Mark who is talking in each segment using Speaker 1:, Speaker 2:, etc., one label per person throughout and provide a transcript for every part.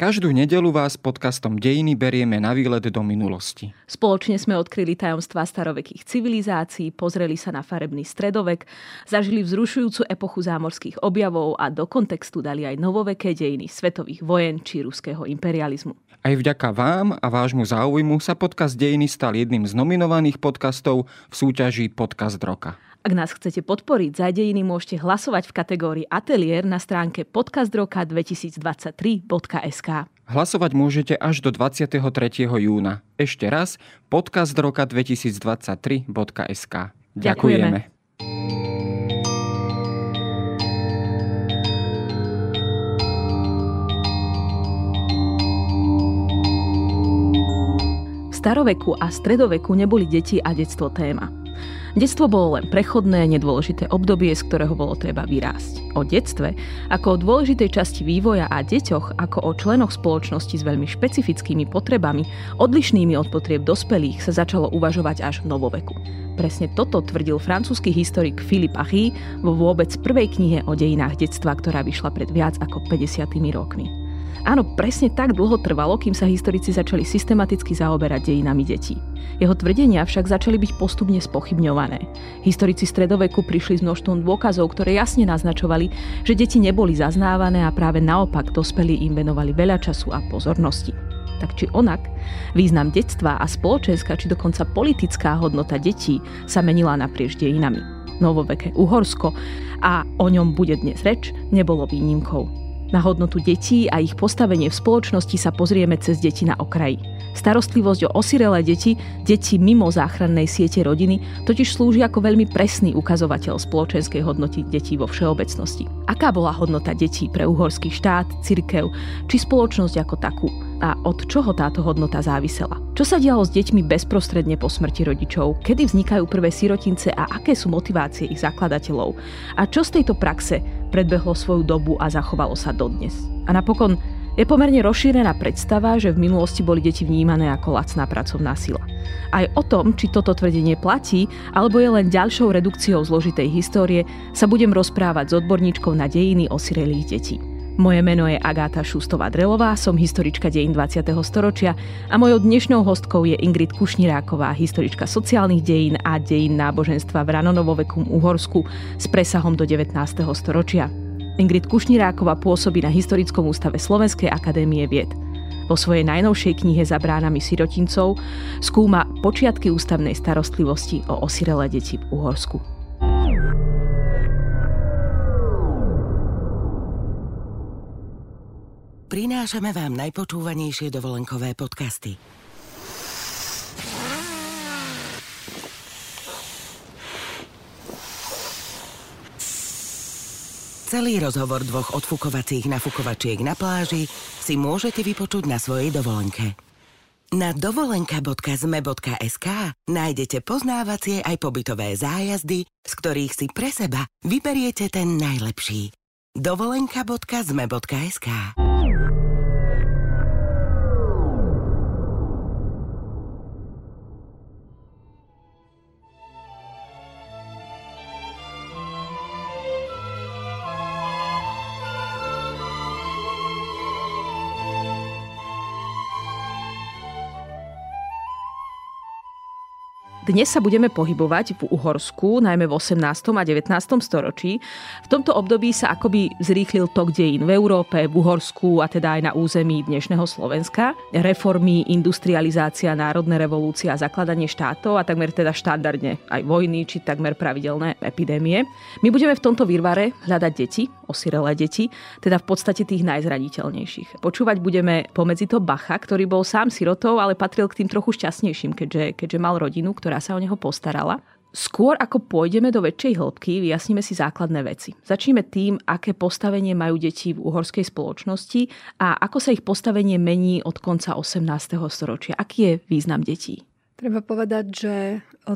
Speaker 1: Každú nedelu vás podcastom Dejiny berieme na výlet do minulosti.
Speaker 2: Spoločne sme odkryli tajomstvá starovekých civilizácií, pozreli sa na farebný stredovek, zažili vzrušujúcu epochu zámorských objavov a do kontextu dali aj novoveké dejiny svetových vojen či ruského imperializmu.
Speaker 1: Aj vďaka vám a vášmu záujmu sa podcast Dejiny stal jedným z nominovaných podcastov v súťaži Podcast Roka.
Speaker 2: Ak nás chcete podporiť za dejiny, môžete hlasovať v kategórii Atelier na stránke podcastroka2023.sk.
Speaker 1: Hlasovať môžete až do 23. júna. Ešte raz podcastroka2023.sk. Ďakujeme. Ďakujeme.
Speaker 2: V staroveku a stredoveku neboli deti a detstvo téma. Detstvo bolo len prechodné, nedôležité obdobie, z ktorého bolo treba vyrásť. O detstve, ako o dôležitej časti vývoja a deťoch, ako o členoch spoločnosti s veľmi špecifickými potrebami, odlišnými od potrieb dospelých, sa začalo uvažovať až v novoveku. Presne toto tvrdil francúzsky historik Philippe Achy vo vôbec prvej knihe o dejinách detstva, ktorá vyšla pred viac ako 50 rokmi. Áno, presne tak dlho trvalo, kým sa historici začali systematicky zaoberať dejinami detí. Jeho tvrdenia však začali byť postupne spochybňované. Historici stredoveku prišli s množstvom dôkazov, ktoré jasne naznačovali, že deti neboli zaznávané a práve naopak dospelí im venovali veľa času a pozornosti. Tak či onak, význam detstva a spoločenská či dokonca politická hodnota detí sa menila naprieč dejinami. Novoveké Uhorsko a o ňom bude dnes reč, nebolo výnimkou. Na hodnotu detí a ich postavenie v spoločnosti sa pozrieme cez deti na okraji. Starostlivosť o osirelé deti, deti mimo záchrannej siete rodiny, totiž slúži ako veľmi presný ukazovateľ spoločenskej hodnoty detí vo všeobecnosti. Aká bola hodnota detí pre uhorský štát, cirkev či spoločnosť ako takú? A od čoho táto hodnota závisela. Čo sa dialo s deťmi bezprostredne po smrti rodičov, kedy vznikajú prvé sirotince a aké sú motivácie ich zakladateľov a čo z tejto praxe predbehlo svoju dobu a zachovalo sa dodnes. A napokon je pomerne rozšírená predstava, že v minulosti boli deti vnímané ako lacná pracovná sila. Aj o tom, či toto tvrdenie platí, alebo je len ďalšou redukciou zložitej histórie, sa budem rozprávať s odborníčkou na dejiny osirelých detí. Moje meno je Agáta Šustová-Drelová, som historička dejín 20. storočia a mojou dnešnou hostkou je Ingrid Kušniráková, historička sociálnych dejín a dejín náboženstva v ranonovovekom Uhorsku s presahom do 19. storočia. Ingrid Kušniráková pôsobí na Historickom ústave Slovenskej akadémie vied. Vo svojej najnovšej knihe Za bránami sirotincov skúma počiatky ústavnej starostlivosti o osirelé deti v Uhorsku.
Speaker 3: Prinášame vám najpočúvanejšie dovolenkové podcasty. Celý rozhovor dvoch odfukovacích nafukovačiek na pláži si môžete vypočuť na svojej dovolenke. Na dovolenka.zme.sk nájdete poznávacie aj pobytové zájazdy, z ktorých si pre seba vyberiete ten najlepší. dovolenka.zme.sk
Speaker 2: Dnes sa budeme pohybovať v Uhorsku, najmä v 18. a 19. storočí. V tomto období sa akoby zrýchlil tok dejín v Európe, v Uhorsku a teda aj na území dnešného Slovenska. Reformy, industrializácia, národné revolúcia zakladanie štátov a takmer teda štandardne aj vojny či takmer pravidelné epidémie. My budeme v tomto výrvare hľadať deti, osirelé deti, teda v podstate tých najzraniteľnejších. Počúvať budeme pomedzi to Bacha, ktorý bol sám sirotou, ale patril k tým trochu šťastnejším, keďže, keďže mal rodinu, ktorá sa o neho postarala. Skôr ako pôjdeme do väčšej hĺbky, vyjasníme si základné veci. Začneme tým, aké postavenie majú deti v uhorskej spoločnosti a ako sa ich postavenie mení od konca 18. storočia. Aký je význam detí?
Speaker 4: Treba povedať, že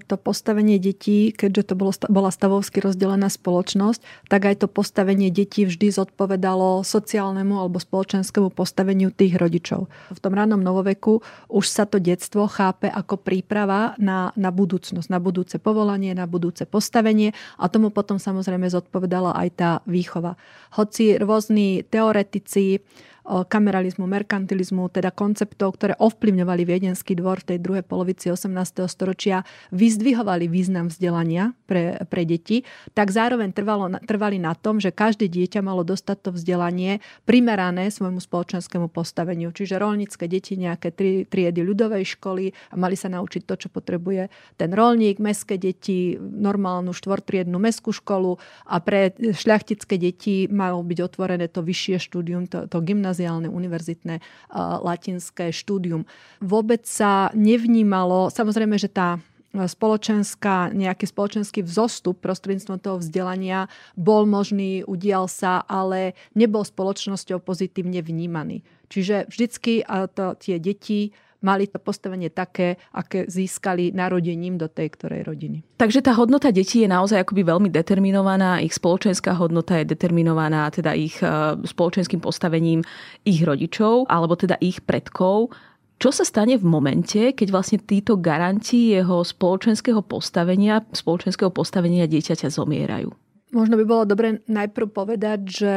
Speaker 4: to postavenie detí, keďže to bolo, bola stavovsky rozdelená spoločnosť, tak aj to postavenie detí vždy zodpovedalo sociálnemu alebo spoločenskému postaveniu tých rodičov. V tom rannom novoveku už sa to detstvo chápe ako príprava na, na budúcnosť, na budúce povolanie, na budúce postavenie a tomu potom samozrejme zodpovedala aj tá výchova. Hoci rôzni teoretici kameralizmu, merkantilizmu, teda konceptov, ktoré ovplyvňovali viedenský dvor v tej druhej polovici 18. storočia, vyzdvihovali význam vzdelania pre, pre deti, tak zároveň trvalo, trvali na tom, že každé dieťa malo dostať to vzdelanie primerané svojmu spoločenskému postaveniu. Čiže rolnícke deti, nejaké tri, triedy ľudovej školy a mali sa naučiť to, čo potrebuje ten rolník, meské deti, normálnu štvortriednu meskú školu a pre šľachtické deti malo byť otvorené to vyššie štúdium, to, to gymnaziálne, univerzitné uh, latinské štúdium. Vôbec sa nevnímalo, samozrejme, že tá spoločenská, nejaký spoločenský vzostup prostredníctvom toho vzdelania bol možný, udial sa, ale nebol spoločnosťou pozitívne vnímaný. Čiže vždycky to, tie deti mali to postavenie také, aké získali narodením do tej ktorej rodiny.
Speaker 2: Takže tá hodnota detí je naozaj akoby veľmi determinovaná, ich spoločenská hodnota je determinovaná teda ich e, spoločenským postavením ich rodičov alebo teda ich predkov. Čo sa stane v momente, keď vlastne títo garanti jeho spoločenského postavenia, spoločenského postavenia dieťaťa zomierajú?
Speaker 4: Možno by bolo dobre najprv povedať, že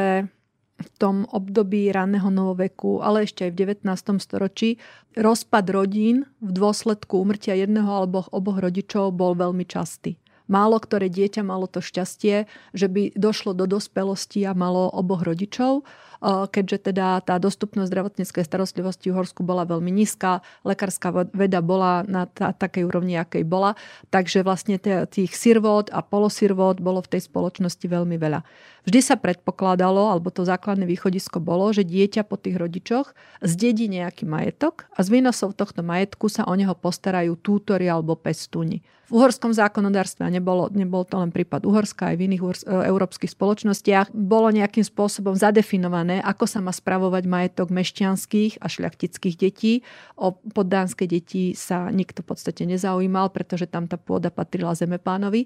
Speaker 4: v tom období ranného novoveku, ale ešte aj v 19. storočí, rozpad rodín v dôsledku umrtia jedného alebo oboch rodičov bol veľmi častý. Málo ktoré dieťa malo to šťastie, že by došlo do dospelosti a malo oboch rodičov keďže teda tá dostupnosť zdravotníckej starostlivosti v Horsku bola veľmi nízka, lekárska veda bola na tá, takej úrovni, akej bola, takže vlastne tých sirvot a polosirvot bolo v tej spoločnosti veľmi veľa. Vždy sa predpokladalo, alebo to základné východisko bolo, že dieťa po tých rodičoch zdedí nejaký majetok a z výnosov tohto majetku sa o neho postarajú tútori alebo pestúni. V uhorskom zákonodárstve, a nebolo, nebol to len prípad Uhorska, aj v iných e, európskych spoločnostiach, bolo nejakým spôsobom zadefinované, ako sa má spravovať majetok mešťanských a šľachtických detí. O poddánske deti sa nikto v podstate nezaujímal, pretože tam tá pôda patrila zemepánovi.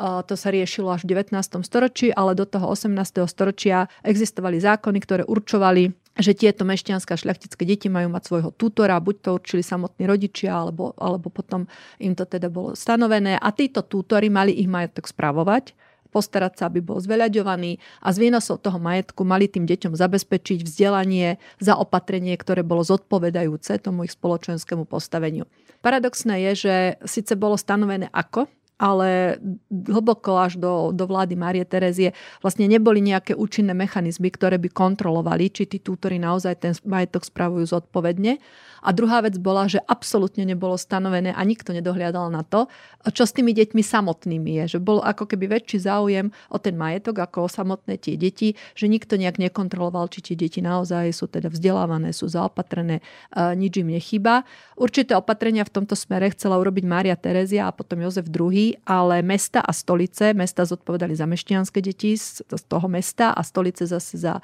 Speaker 4: To sa riešilo až v 19. storočí, ale do toho 18. storočia existovali zákony, ktoré určovali, že tieto mešťanské a šľachtické deti majú mať svojho tutora, buď to určili samotní rodičia, alebo, alebo potom im to teda bolo stanovené. A títo tútory mali ich majetok spravovať postarať sa, aby bol zveľaďovaný a z výnosov toho majetku mali tým deťom zabezpečiť vzdelanie, zaopatrenie, ktoré bolo zodpovedajúce tomu ich spoločenskému postaveniu. Paradoxné je, že síce bolo stanovené ako ale hlboko až do, do vlády Marie Terezie vlastne neboli nejaké účinné mechanizmy, ktoré by kontrolovali, či tí tútori naozaj ten majetok spravujú zodpovedne. A druhá vec bola, že absolútne nebolo stanovené a nikto nedohliadal na to, čo s tými deťmi samotnými je. Že bol ako keby väčší záujem o ten majetok ako o samotné tie deti, že nikto nejak nekontroloval, či tie deti naozaj sú teda vzdelávané, sú zaopatrené, nič im nechýba. Určité opatrenia v tomto smere chcela urobiť Mária Terezia a potom Jozef II, ale mesta a stolice, mesta zodpovedali za mešťanské deti z toho mesta a stolice zase za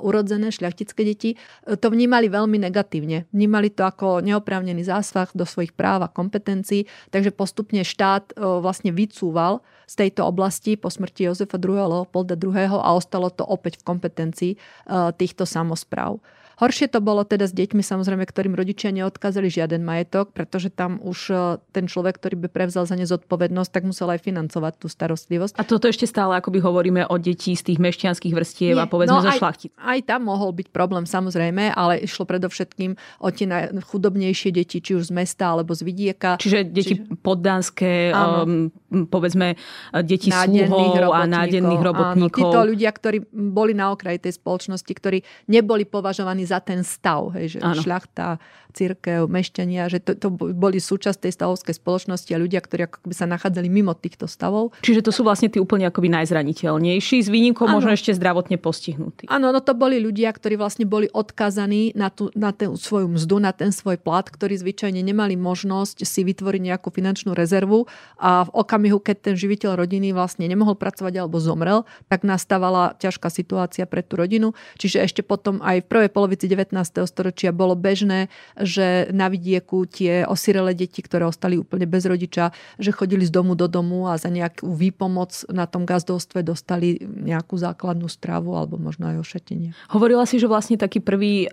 Speaker 4: urodzené šľachtické deti, to vnímali veľmi negatívne. Vnímali vnímali to ako neoprávnený zásah do svojich práv a kompetencií, takže postupne štát e, vlastne vycúval z tejto oblasti po smrti Jozefa II. Leopolda II. a ostalo to opäť v kompetencii e, týchto samozpráv. Horšie to bolo teda s deťmi, samozrejme, ktorým rodičia neodkázali žiaden majetok, pretože tam už e, ten človek, ktorý by prevzal za ne zodpovednosť, tak musel aj financovať tú starostlivosť.
Speaker 2: A toto ešte stále akoby hovoríme o detí z tých mešťanských vrstiev Nie, a povedzme no zo šlachtic.
Speaker 4: Aj tam mohol byť problém samozrejme, ale išlo predovšetkým o tie chudobnejšie deti, či už z mesta alebo z vidieka.
Speaker 2: Čiže deti či... poddánske, um, povedzme deti sluhov a nádenných robotníkov.
Speaker 4: Áno, títo ľudia, ktorí boli na okraji tej spoločnosti, ktorí neboli považovaní za ten stav, hej, že ano. šľachta, církev, mešťania, že to, to boli súčasť tej stavovskej spoločnosti a ľudia, ktorí ako sa nachádzali mimo týchto stavov.
Speaker 2: Čiže to sú vlastne tí úplne akoby najzraniteľnejší, s výnimkou možno ešte zdravotne postihnutí.
Speaker 4: Áno, no to boli ľudia, ktorí vlastne boli odkazaní na, tú, na tú svoju mzdu, na ten svoj plat, ktorí zvyčajne nemali možnosť si vytvoriť nejakú finančnú rezervu a v okamihu, keď ten živiteľ rodiny vlastne nemohol pracovať alebo zomrel, tak nastávala ťažká situácia pre tú rodinu. Čiže ešte potom aj v prvej polovici 19. storočia bolo bežné, že na vidieku tie osirele deti, ktoré ostali úplne bez rodiča, že chodili z domu do domu a za nejakú výpomoc na tom gazdovstve dostali nejakú základnú stravu alebo možno aj ošetenie.
Speaker 2: Hovorila si, že vlastne taký prvý,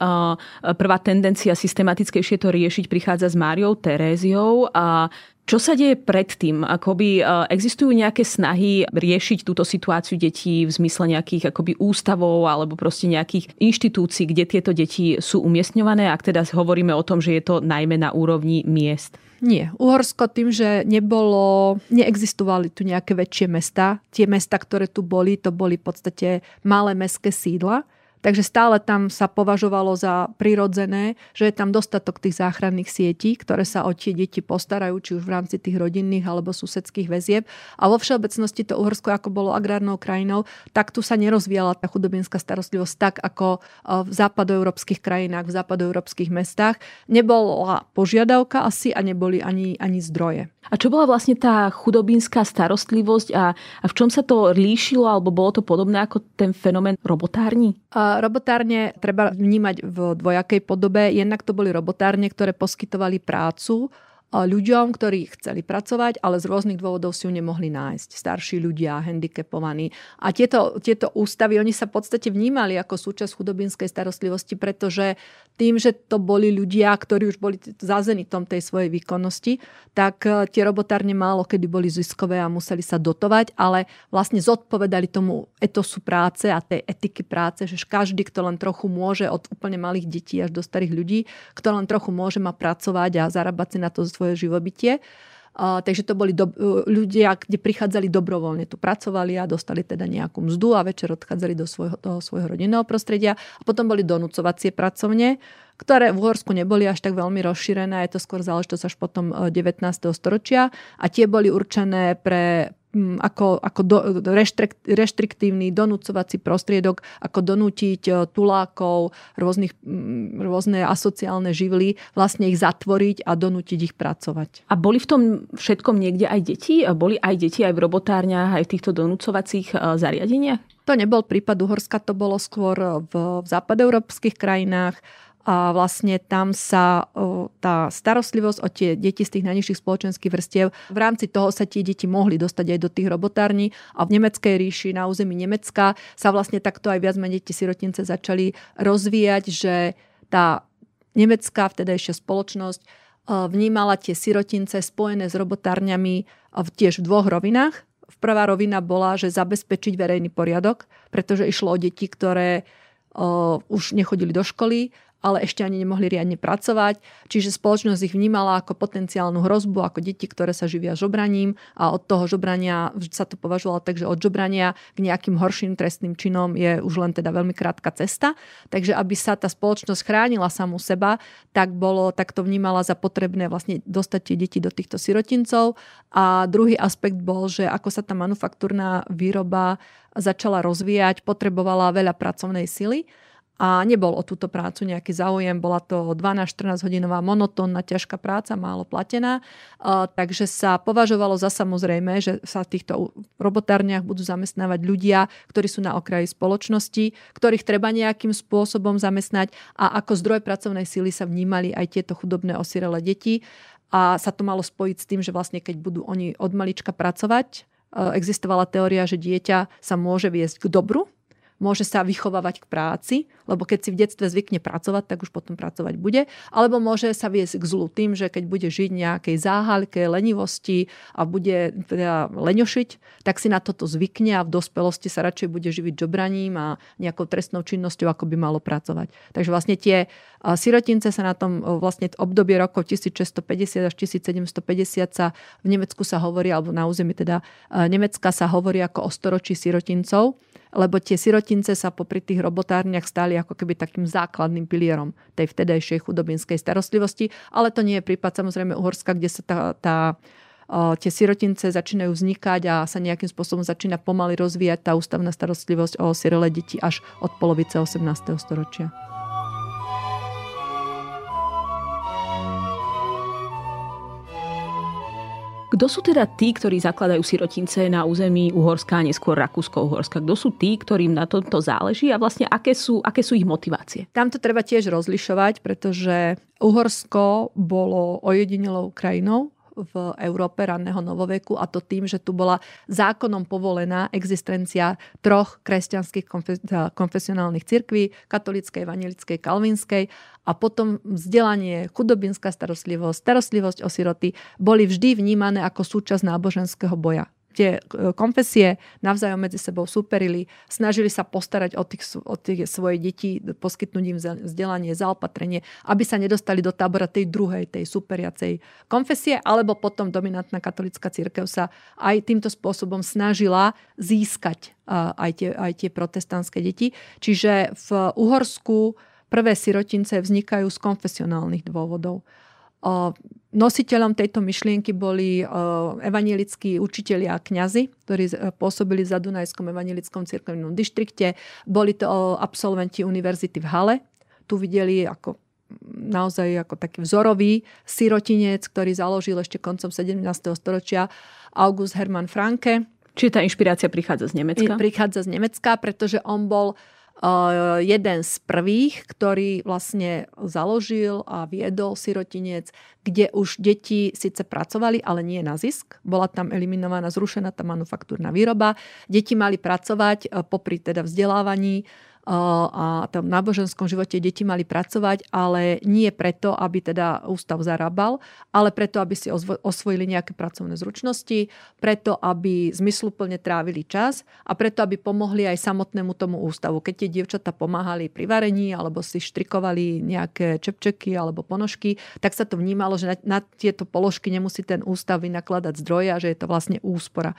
Speaker 2: prvá tendencia systematickejšie to riešiť prichádza s Máriou Teréziou a Čo sa deje predtým? Akoby e, existujú nejaké snahy riešiť túto situáciu detí v zmysle nejakých akoby ústavov alebo proste nejakých inštitúcií, kde tieto deti sú umiestňované, ak teda hovoríme o tom, že je to najmä na úrovni miest?
Speaker 4: Nie. Uhorsko tým, že nebolo, neexistovali tu nejaké väčšie mesta. Tie mesta, ktoré tu boli, to boli v podstate malé mestské sídla Takže stále tam sa považovalo za prirodzené, že je tam dostatok tých záchranných sietí, ktoré sa o tie deti postarajú, či už v rámci tých rodinných alebo susedských väzieb. A vo všeobecnosti to Uhorsko, ako bolo agrárnou krajinou, tak tu sa nerozvíjala tá chudobinská starostlivosť tak, ako v západoeurópskych krajinách, v západoeurópskych mestách. Nebola požiadavka asi a neboli ani, ani zdroje.
Speaker 2: A čo bola vlastne tá chudobinská starostlivosť a, a v čom sa to líšilo alebo bolo to podobné ako ten fenomén robotárni?
Speaker 4: A robotárne treba vnímať v dvojakej podobe. Jednak to boli robotárne, ktoré poskytovali prácu ľuďom, ktorí chceli pracovať, ale z rôznych dôvodov si ju nemohli nájsť. Starší ľudia, handicapovaní. A tieto, tieto ústavy, oni sa v podstate vnímali ako súčasť chudobinskej starostlivosti, pretože tým, že to boli ľudia, ktorí už boli za zenitom tej svojej výkonnosti, tak e, tie robotárne málo kedy boli ziskové a museli sa dotovať, ale vlastne zodpovedali tomu etosu práce a tej etiky práce, že každý, kto len trochu môže, od úplne malých detí až do starých ľudí, kto len trochu môže, má pracovať a zarábať si na to svoje živobytie. Takže to boli do, uh, ľudia, kde prichádzali dobrovoľne, tu pracovali a dostali teda nejakú mzdu a večer odchádzali do svojho, toho svojho rodinného prostredia. A potom boli donúcovacie pracovne, ktoré v Uhorsku neboli až tak veľmi rozšírené. Je to skôr záležitosť až potom 19. storočia. A tie boli určené pre ako, ako do, reštrekt, reštriktívny donúcovací prostriedok, ako donútiť e, tulákov, rôznych, rôzne asociálne živly, vlastne ich zatvoriť a donútiť ich pracovať.
Speaker 2: A boli v tom všetkom niekde aj deti? Boli aj deti aj v robotárniach, aj v týchto donúcovacích e, zariadeniach?
Speaker 4: To nebol prípad Uhorska, to bolo skôr v, v západoeurópskych krajinách a vlastne tam sa tá starostlivosť o tie deti z tých najnižších spoločenských vrstiev, v rámci toho sa tie deti mohli dostať aj do tých robotární a v Nemeckej ríši, na území Nemecka sa vlastne takto aj viac menej tie sirotince začali rozvíjať, že tá nemecká vtedajšia spoločnosť vnímala tie sirotince spojené s robotárňami tiež v dvoch rovinách. Prvá rovina bola, že zabezpečiť verejný poriadok, pretože išlo o deti, ktoré už nechodili do školy ale ešte ani nemohli riadne pracovať. Čiže spoločnosť ich vnímala ako potenciálnu hrozbu, ako deti, ktoré sa živia žobraním a od toho žobrania sa to považovalo tak, že od žobrania k nejakým horším trestným činom je už len teda veľmi krátka cesta. Takže aby sa tá spoločnosť chránila samú seba, tak bolo, tak to vnímala za potrebné vlastne dostať tie deti do týchto sirotincov. A druhý aspekt bol, že ako sa tá manufaktúrna výroba začala rozvíjať, potrebovala veľa pracovnej sily a nebol o túto prácu nejaký záujem. Bola to 12-14 hodinová monotónna, ťažká práca, málo platená. Takže sa považovalo za samozrejme, že sa v týchto robotárniach budú zamestnávať ľudia, ktorí sú na okraji spoločnosti, ktorých treba nejakým spôsobom zamestnať a ako zdroj pracovnej síly sa vnímali aj tieto chudobné osirele deti. A sa to malo spojiť s tým, že vlastne keď budú oni od malička pracovať, e, existovala teória, že dieťa sa môže viesť k dobru, môže sa vychovávať k práci, lebo keď si v detstve zvykne pracovať, tak už potom pracovať bude, alebo môže sa viesť k zlu tým, že keď bude žiť nejakej záhaľke, lenivosti a bude teda leňošiť, tak si na toto zvykne a v dospelosti sa radšej bude živiť žobraním a nejakou trestnou činnosťou, ako by malo pracovať. Takže vlastne tie sirotince sa na tom vlastne obdobie rokov 1650 až 1750 sa v Nemecku sa hovorí, alebo na území teda Nemecka sa hovorí ako o storočí sirotincov lebo tie sirotince sa popri tých robotárniach stali ako keby takým základným pilierom tej vtedajšej chudobinskej starostlivosti. Ale to nie je prípad samozrejme Uhorska, kde sa tá, tá tie sirotince začínajú vznikať a sa nejakým spôsobom začína pomaly rozvíjať tá ústavná starostlivosť o sirele deti až od polovice 18. storočia.
Speaker 2: Kto sú teda tí, ktorí zakladajú sirotince na území Uhorska a neskôr Rakúsko-Uhorska? Kto sú tí, ktorým na tomto záleží a vlastne aké sú, aké sú ich motivácie?
Speaker 4: Tam to treba tiež rozlišovať, pretože Uhorsko bolo ojedinelou krajinou v Európe ranného novoveku a to tým, že tu bola zákonom povolená existencia troch kresťanských konfesionálnych cirkví, katolíckej, vanilickej, kalvinskej a potom vzdelanie, chudobinská starostlivosť, starostlivosť o siroty boli vždy vnímané ako súčasť náboženského boja tie e, konfesie navzájom medzi sebou superili, snažili sa postarať o tých, o tých svoje deti, poskytnúť im vzdelanie, zaopatrenie, aby sa nedostali do tábora tej druhej, tej superiacej konfesie, alebo potom dominantná katolická církev sa aj týmto spôsobom snažila získať aj tie, aj tie protestantské deti. Čiže v Uhorsku prvé sirotince vznikajú z konfesionálnych dôvodov. Nositeľom tejto myšlienky boli evanielickí učitelia a kňazi, ktorí e, pôsobili v Zadunajskom evanielickom cirkevnom dištrikte. Boli to absolventi univerzity v Hale. Tu videli ako naozaj ako taký vzorový sirotinec, ktorý založil ešte koncom 17. storočia August Hermann Franke.
Speaker 2: Čiže tá inšpirácia prichádza z Nemecka?
Speaker 4: Prichádza z Nemecka, pretože on bol Eh, jeden z prvých, ktorý vlastne založil a viedol sirotinec, kde už deti síce pracovali, ale nie na zisk. Bola tam eliminovaná, zrušená tá manufaktúrna výroba. Deti mali pracovať eh, popri teda vzdelávaní a tom náboženskom živote deti mali pracovať, ale nie preto, aby teda ústav zarábal, ale preto, aby si osvojili nejaké pracovné zručnosti, preto, aby zmysluplne trávili čas a preto, aby pomohli aj samotnému tomu ústavu. Keď tie dievčatá pomáhali pri varení alebo si štrikovali nejaké čepčeky alebo ponožky, tak sa to vnímalo, že na, na tieto položky nemusí ten ústav vynakladať zdroje a že je to vlastne úspora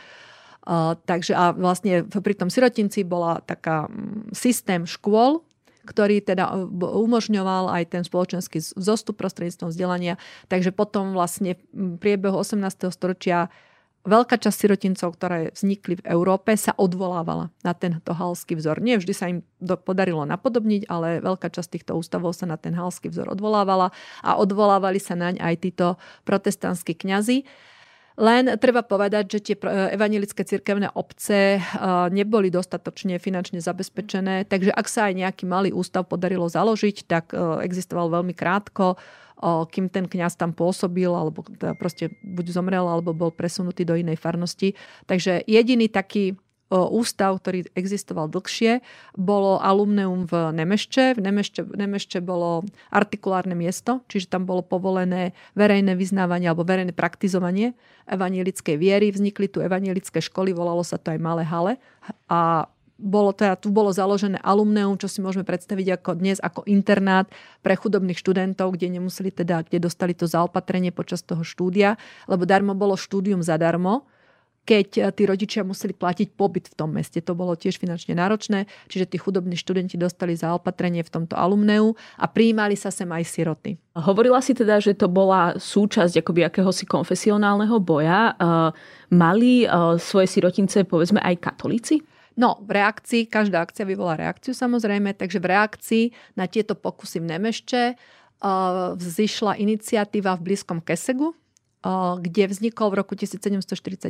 Speaker 4: takže a vlastne pri tom sirotinci bola taká mm, systém škôl, ktorý teda e, umožňoval aj ten spoločenský zostup prostredníctvom vzdelania. Takže potom vlastne v priebehu 18. storočia veľká časť sirotincov, ktoré vznikli v Európe, sa odvolávala na tento halský vzor. Nie vždy sa im podarilo napodobniť, ale veľká časť týchto ústavov sa na ten halský vzor odvolávala a odvolávali sa naň aj títo protestantskí kňazi. Len treba povedať, že tie evangelické cirkevné obce neboli dostatočne finančne zabezpečené, takže ak sa aj nejaký malý ústav podarilo založiť, tak existoval veľmi krátko, kým ten kňaz tam pôsobil, alebo teda proste buď zomrel, alebo bol presunutý do inej farnosti. Takže jediný taký ústav, ktorý existoval dlhšie, bolo alumneum v Nemešče. V Nemešče, Nemešče bolo artikulárne miesto, čiže tam bolo povolené verejné vyznávanie alebo verejné praktizovanie evanielickej viery. Vznikli tu evanielické školy, volalo sa to aj Malé hale. A bolo teda, tu bolo založené alumneum, čo si môžeme predstaviť ako dnes ako internát pre chudobných študentov, kde nemuseli teda, kde dostali to zaopatrenie počas toho štúdia, lebo darmo bolo štúdium zadarmo keď eh, tí rodičia museli platiť pobyt v tom meste. To bolo tiež finančne náročné, čiže tí chudobní študenti dostali zaopatrenie v tomto alumneu a prijímali sa sem aj siroty.
Speaker 2: Hovorila si teda, že to bola súčasť akoby akéhosi konfesionálneho boja. Eh, mali eh, svoje sirotince povedzme aj katolíci?
Speaker 4: No, v reakcii, každá akcia vyvolá reakciu samozrejme, takže v reakcii na tieto pokusy v Nemešče vzýšla iniciatíva v blízkom Kesegu, kde vznikol v roku 1741,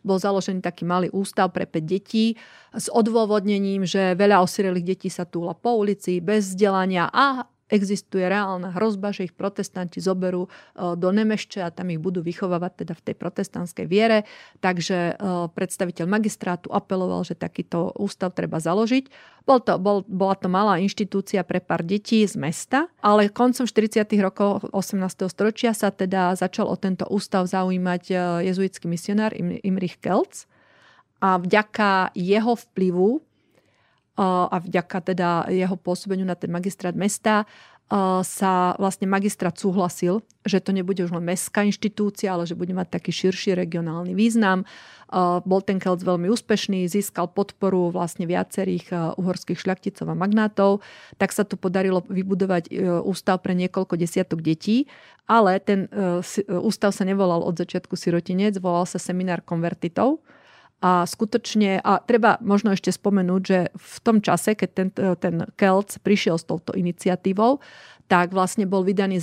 Speaker 4: bol založený taký malý ústav pre 5 detí s odôvodnením, že veľa osirelých detí sa túla po ulici bez vzdelania a existuje reálna hrozba, že ich protestanti zoberú e, do Nemešče a tam ich budú vychovávať teda v tej protestantskej viere. Takže e, predstaviteľ magistrátu apeloval, že takýto ústav treba založiť. Bol to, bol, bola to malá inštitúcia pre pár detí z mesta, ale koncom 40. rokov 18. storočia sa teda začal o tento ústav zaujímať e, jezuitský misionár Imrich Kelc a vďaka jeho vplyvu a vďaka teda jeho pôsobeniu na ten magistrát mesta sa vlastne magistrát súhlasil, že to nebude už len mestská inštitúcia, ale že bude mať taký širší regionálny význam. Bol ten Kelc veľmi úspešný, získal podporu vlastne viacerých uhorských šľachticov a magnátov, tak sa tu podarilo vybudovať e, ústav pre niekoľko desiatok detí, ale ten e, ústav sa nevolal od začiatku sirotinec, volal sa seminár konvertitov a skutočne, a treba možno ešte spomenúť, že v tom čase, keď ten, ten Kelc prišiel s touto iniciatívou, tak vlastne bol vydaný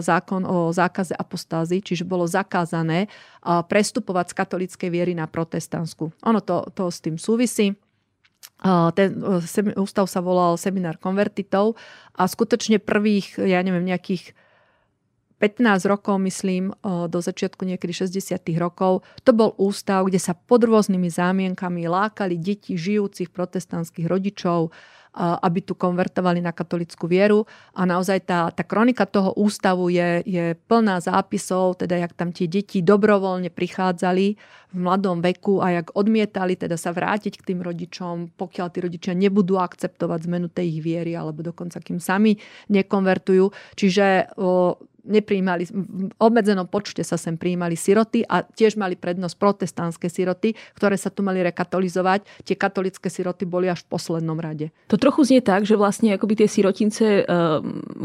Speaker 4: zákon o zákaze apostázy, čiže bolo zakázané prestupovať z katolíckej viery na protestantskú. Ono to, to s tým súvisí. Ten ústav sa volal Seminár konvertitov a skutočne prvých, ja neviem, nejakých 15 rokov, myslím, do začiatku niekedy 60. rokov, to bol ústav, kde sa pod rôznymi zámienkami lákali deti žijúcich protestantských rodičov, aby tu konvertovali na katolickú vieru. A naozaj tá, tá kronika toho ústavu je, je plná zápisov, teda jak tam tie deti dobrovoľne prichádzali v mladom veku a jak odmietali teda sa vrátiť k tým rodičom, pokiaľ tí rodičia nebudú akceptovať zmenu tej ich viery, alebo dokonca kým sami nekonvertujú. Čiže o, nepríjmali, v obmedzenom počte sa sem prijímali siroty a tiež mali prednosť protestantské siroty, ktoré sa tu mali rekatolizovať. Tie katolické siroty boli až v poslednom rade.
Speaker 2: To trochu znie tak, že vlastne akoby tie sirotince e,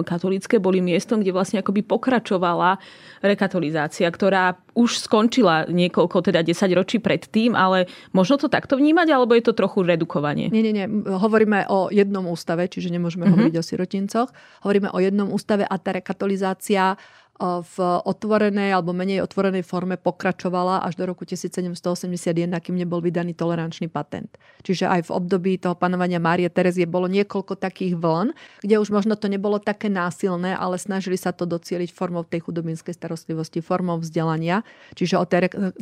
Speaker 2: katolické boli miestom, kde vlastne akoby pokračovala rekatolizácia, ktorá už skončila niekoľko, teda 10 ročí predtým, ale možno to takto vnímať, alebo je to trochu redukovanie?
Speaker 4: Nie, nie, nie. Hovoríme o jednom ústave, čiže nemôžeme mm-hmm. hovoriť o sirotincoch. Hovoríme o jednom ústave a tá rekatolizácia v otvorenej alebo menej otvorenej forme pokračovala až do roku 1781, kým nebol vydaný tolerančný patent. Čiže aj v období toho panovania Márie Terezie bolo niekoľko takých vln, kde už možno to nebolo také násilné, ale snažili sa to docieliť formou tej chudobinskej starostlivosti, formou vzdelania. Čiže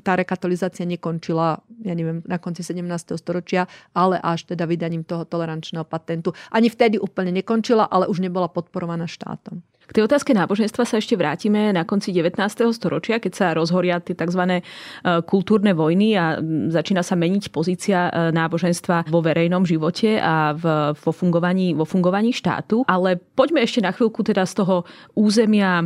Speaker 4: tá rekatolizácia nekončila, ja neviem, na konci 17. storočia, ale až teda vydaním toho tolerančného patentu. Ani vtedy úplne nekončila, ale už nebola podporovaná štátom.
Speaker 2: K tej otázke náboženstva sa ešte vrátime na konci 19. storočia, keď sa rozhoria tie tzv. E, kultúrne vojny a začína sa meniť pozícia e, náboženstva vo verejnom živote a vo fungovaní, vo fungovaní štátu. Ale poďme ešte na chvíľku teda z toho územia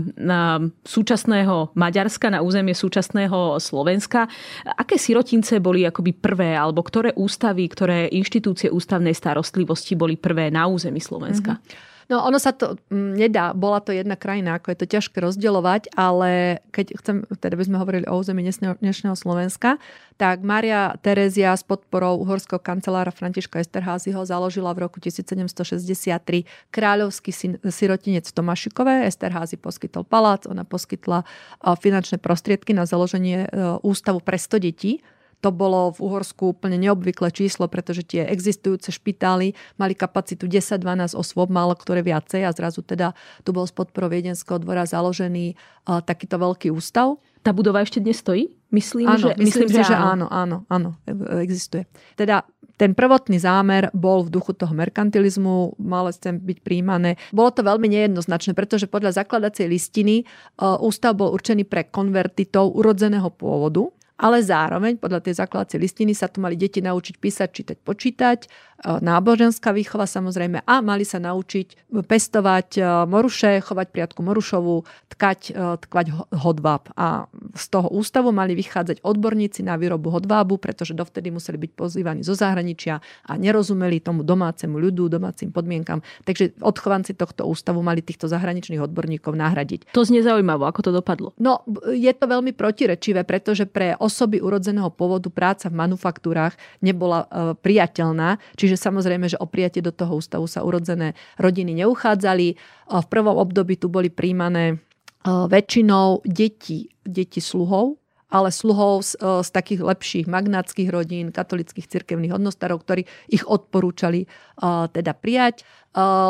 Speaker 2: súčasného Maďarska na územie súčasného Slovenska. Aké sirotince boli akoby prvé, alebo ktoré ústavy, ktoré inštitúcie ústavnej starostlivosti boli prvé na území Slovenska? Mm-hmm.
Speaker 4: No ono sa to mm, nedá, bola to jedna krajina, ako je to ťažké rozdeľovať, ale keď chcem, teda by sme hovorili o území dnešného, Slovenska, tak Mária Terezia s podporou uhorského kancelára Františka Esterházyho založila v roku 1763 kráľovský sirotinec Tomašikové. Esterházy poskytol palác, ona poskytla finančné prostriedky na založenie e, ústavu pre 100 detí to bolo v Uhorsku úplne neobvyklé číslo, pretože tie existujúce špitály mali kapacitu 10-12 osôb, málo ktoré viacej a zrazu teda tu bol z podporou Viedenského dvora založený uh, takýto veľký ústav.
Speaker 2: Tá budova ešte dnes stojí?
Speaker 4: Myslím, áno, že, myslím, myslím že, že áno. áno, áno, e, existuje. Teda ten prvotný zámer bol v duchu toho merkantilizmu, malo sem byť príjmané. Bolo to veľmi nejednoznačné, pretože podľa zakladacej listiny uh, ústav bol určený pre konvertitov urodzeného pôvodu, ale zároveň podľa tej zakladacej listiny sa tu mali deti naučiť písať, čítať, počítať, e, náboženská výchova samozrejme a mali sa naučiť pestovať e, moruše, chovať priatku morušovú, tkať, e, tkvať hodváb. A z toho ústavu mali vychádzať odborníci na výrobu hodvábu, pretože dovtedy museli byť pozývaní zo zahraničia a nerozumeli tomu domácemu ľudu, domácim podmienkam. Takže odchovanci tohto ústavu mali týchto zahraničných odborníkov nahradiť.
Speaker 2: To znie zaujímavé, ako to dopadlo.
Speaker 4: No, je to veľmi protirečivé, pretože pre osoby urodzeného pôvodu práca v manufaktúrach nebola e, priateľná, čiže samozrejme, že o prijatie do toho ústavu sa urodzené rodiny neuchádzali. E, v prvom období tu boli príjmané e, väčšinou deti, deti sluhov, ale sluhov z, z takých lepších magnátskych rodín, katolických cirkevných hodnostarov, ktorí ich odporúčali teda prijať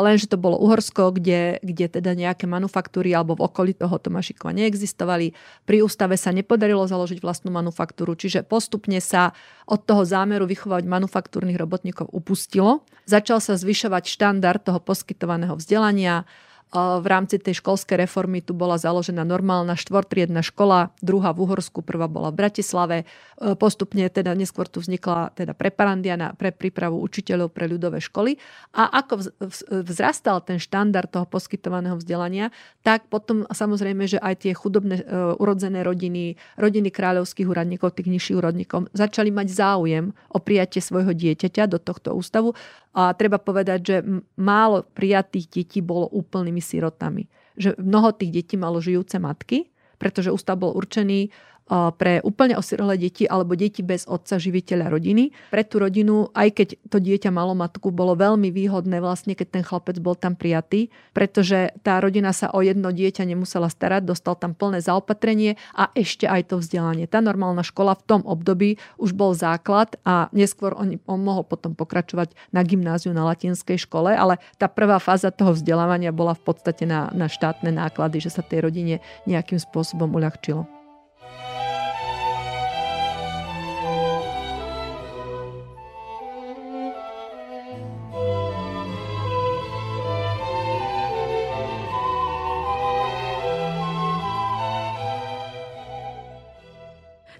Speaker 4: lenže to bolo Uhorsko, kde, kde teda nejaké manufaktúry alebo v okolí toho Tomášikova neexistovali. Pri ústave sa nepodarilo založiť vlastnú manufaktúru, čiže postupne sa od toho zámeru vychovať manufaktúrnych robotníkov upustilo. Začal sa zvyšovať štandard toho poskytovaného vzdelania, v rámci tej školskej reformy tu bola založená normálna štvortriedna škola, druhá v Uhorsku, prvá bola v Bratislave. E, postupne teda neskôr tu vznikla teda preparandia na, pre prípravu učiteľov pre ľudové školy. A ako vzrastal ten štandard toho poskytovaného vzdelania, tak potom samozrejme, že aj tie chudobné uh, urodzené rodiny, rodiny kráľovských úradníkov, tých nižších úradníkov, začali mať záujem o prijatie svojho dieťaťa do tohto ústavu a treba povedať, že málo prijatých detí bolo úplnými sirotami. Že mnoho tých detí malo žijúce matky, pretože ústav bol určený pre úplne osirelé deti alebo deti bez otca živiteľa rodiny. Pre tú rodinu, aj keď to dieťa malo matku, bolo veľmi výhodné vlastne, keď ten chlapec bol tam prijatý, pretože tá rodina sa o jedno dieťa nemusela starať, dostal tam plné zaopatrenie a ešte aj to vzdelanie. Tá normálna škola v tom období už bol základ a neskôr on, on mohol potom pokračovať na gymnáziu na latinskej škole, ale tá prvá fáza toho vzdelávania bola v podstate na, na štátne náklady, že sa tej rodine nejakým spôsobom uľahčilo.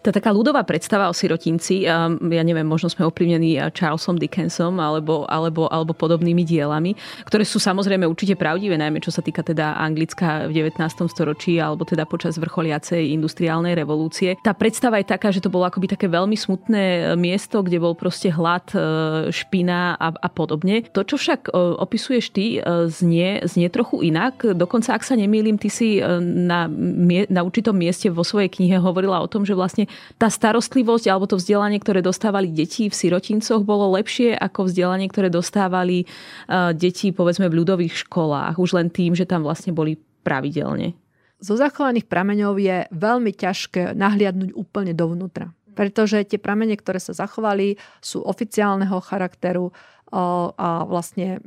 Speaker 2: Tá taká ľudová predstava o sirotinci, ja neviem, možno sme ovplyvnení Charlesom Dickensom alebo, alebo, alebo podobnými dielami, ktoré sú samozrejme určite pravdivé, najmä čo sa týka teda Anglická v 19. storočí alebo teda počas vrcholiacej industriálnej revolúcie. Tá predstava je taká, že to bolo akoby také veľmi smutné miesto, kde bol proste hlad, e, špina a, a podobne. To, čo však e, opisuješ ty, e, znie, znie trochu inak. Dokonca, ak sa nemýlim, ty si na, na určitom mieste vo svojej knihe hovorila o tom, že vlastne tá starostlivosť alebo to vzdelanie, ktoré dostávali deti v sirotincoch, bolo lepšie ako vzdelanie, ktoré dostávali deti povedzme v ľudových školách, už len tým, že tam vlastne boli pravidelne.
Speaker 4: Zo zachovaných prameňov je veľmi ťažké nahliadnúť úplne dovnútra. Pretože tie pramene, ktoré sa zachovali, sú oficiálneho charakteru a vlastne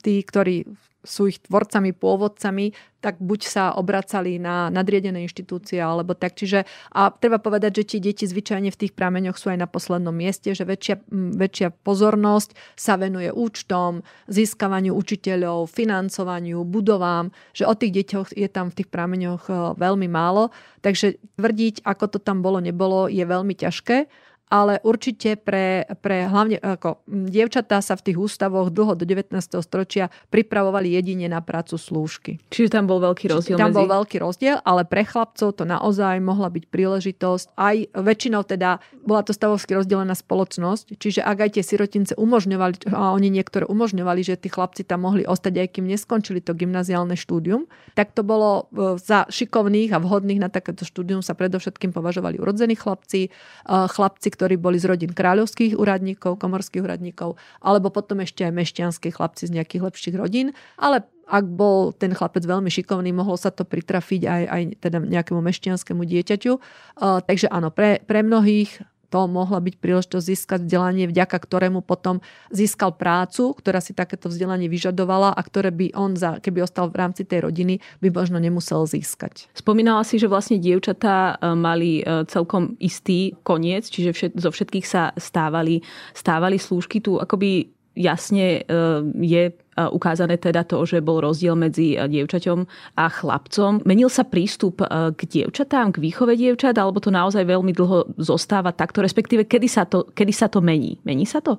Speaker 4: tí, ktorí sú ich tvorcami, pôvodcami, tak buď sa obracali na nadriedené inštitúcie, alebo tak. Čiže, a treba povedať, že tie deti zvyčajne v tých prameňoch sú aj na poslednom mieste, že väčšia, väčšia pozornosť sa venuje účtom, získavaniu učiteľov, financovaniu, budovám, že o tých deťoch je tam v tých prameňoch e, veľmi málo. Takže tvrdiť, ako to tam bolo, nebolo, je veľmi ťažké ale určite pre, pre hlavne ako dievčatá sa v tých ústavoch dlho do 19. storočia pripravovali jedine na prácu slúžky.
Speaker 2: Čiže tam bol veľký rozdiel
Speaker 4: Čiže tam
Speaker 2: medzi...
Speaker 4: bol veľký rozdiel, ale pre chlapcov to naozaj mohla byť príležitosť. Aj väčšinou teda bola to stavovsky rozdelená spoločnosť, čiže ak aj tie sirotince umožňovali, a oni niektoré umožňovali, že tí chlapci tam mohli ostať aj kým neskončili to gymnaziálne štúdium, tak to bolo e, za šikovných a vhodných na takéto štúdium sa predovšetkým považovali urodzení chlapci, e, chlapci, ktorí boli z rodín kráľovských úradníkov, komorských úradníkov, alebo potom ešte aj mešťanskí chlapci z nejakých lepších rodín, ale ak bol ten chlapec veľmi šikovný, mohlo sa to pritrafiť aj, aj teda nejakému mešťanskému dieťaťu. Uh, takže áno, pre, pre mnohých to mohla byť príležitosť získať vzdelanie, vďaka ktorému potom získal prácu, ktorá si takéto vzdelanie vyžadovala a ktoré by on, za, keby ostal v rámci tej rodiny, by možno nemusel získať.
Speaker 2: Spomínala si, že vlastne dievčatá e, mali e, celkom istý koniec, čiže všet, zo všetkých sa stávali, stávali slúžky. Tu akoby jasne e, je ukázané teda to, že bol rozdiel medzi dievčaťom a chlapcom. Menil sa prístup k dievčatám, k výchove dievčat, alebo to naozaj veľmi dlho zostáva takto, respektíve kedy sa to, kedy sa to mení? Mení sa to?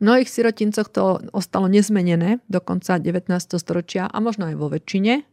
Speaker 4: V mnohých sirotincoch to ostalo nezmenené do konca 19. storočia a možno aj vo väčšine